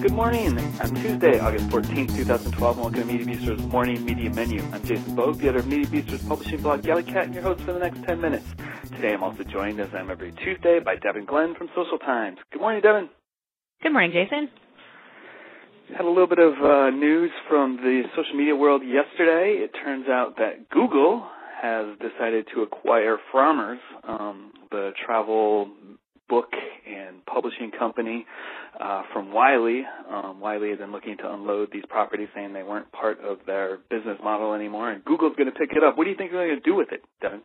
Good morning. On Tuesday, August 14th, 2012, and welcome to Media Bistro's Morning Media Menu. I'm Jason Boog, the editor of Media Bistro's publishing blog Galleycat, and your host for the next 10 minutes. Today I'm also joined, as I'm every Tuesday, by Devin Glenn from Social Times. Good morning, Devin. Good morning, Jason. Had a little bit of uh, news from the social media world yesterday. It turns out that Google has decided to acquire Frommer's, um, the travel book publishing company uh, from Wiley. Um, Wiley has been looking to unload these properties, saying they weren't part of their business model anymore, and Google's going to pick it up. What do you think they're going to do with it, Devin?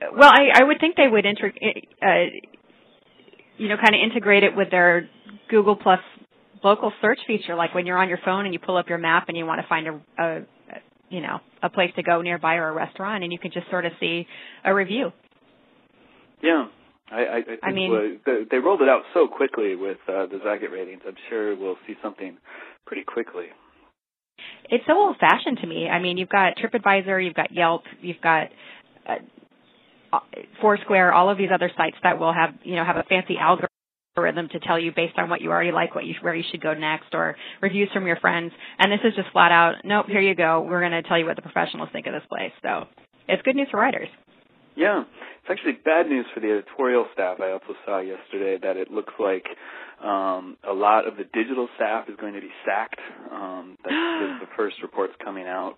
Well, I, I would think they would, inter- uh, you know, kind of integrate it with their Google Plus local search feature, like when you're on your phone and you pull up your map and you want to find a, a you know, a place to go nearby or a restaurant, and you can just sort of see a review. Yeah, I, I, I, think I mean- they rolled it out so quickly with uh, the Zagat ratings. I'm sure we'll see something pretty quickly. It's so old-fashioned to me. I mean, you've got TripAdvisor, you've got Yelp, you've got uh, Foursquare, all of these other sites that will have, you know, have a fancy algorithm to tell you based on what you already like, what you where you should go next, or reviews from your friends. And this is just flat out, nope, here you go. We're going to tell you what the professionals think of this place. So it's good news for writers. Yeah, it's actually bad news for the editorial staff. I also saw yesterday that it looks like um, a lot of the digital staff is going to be sacked. Um, that's the first reports coming out.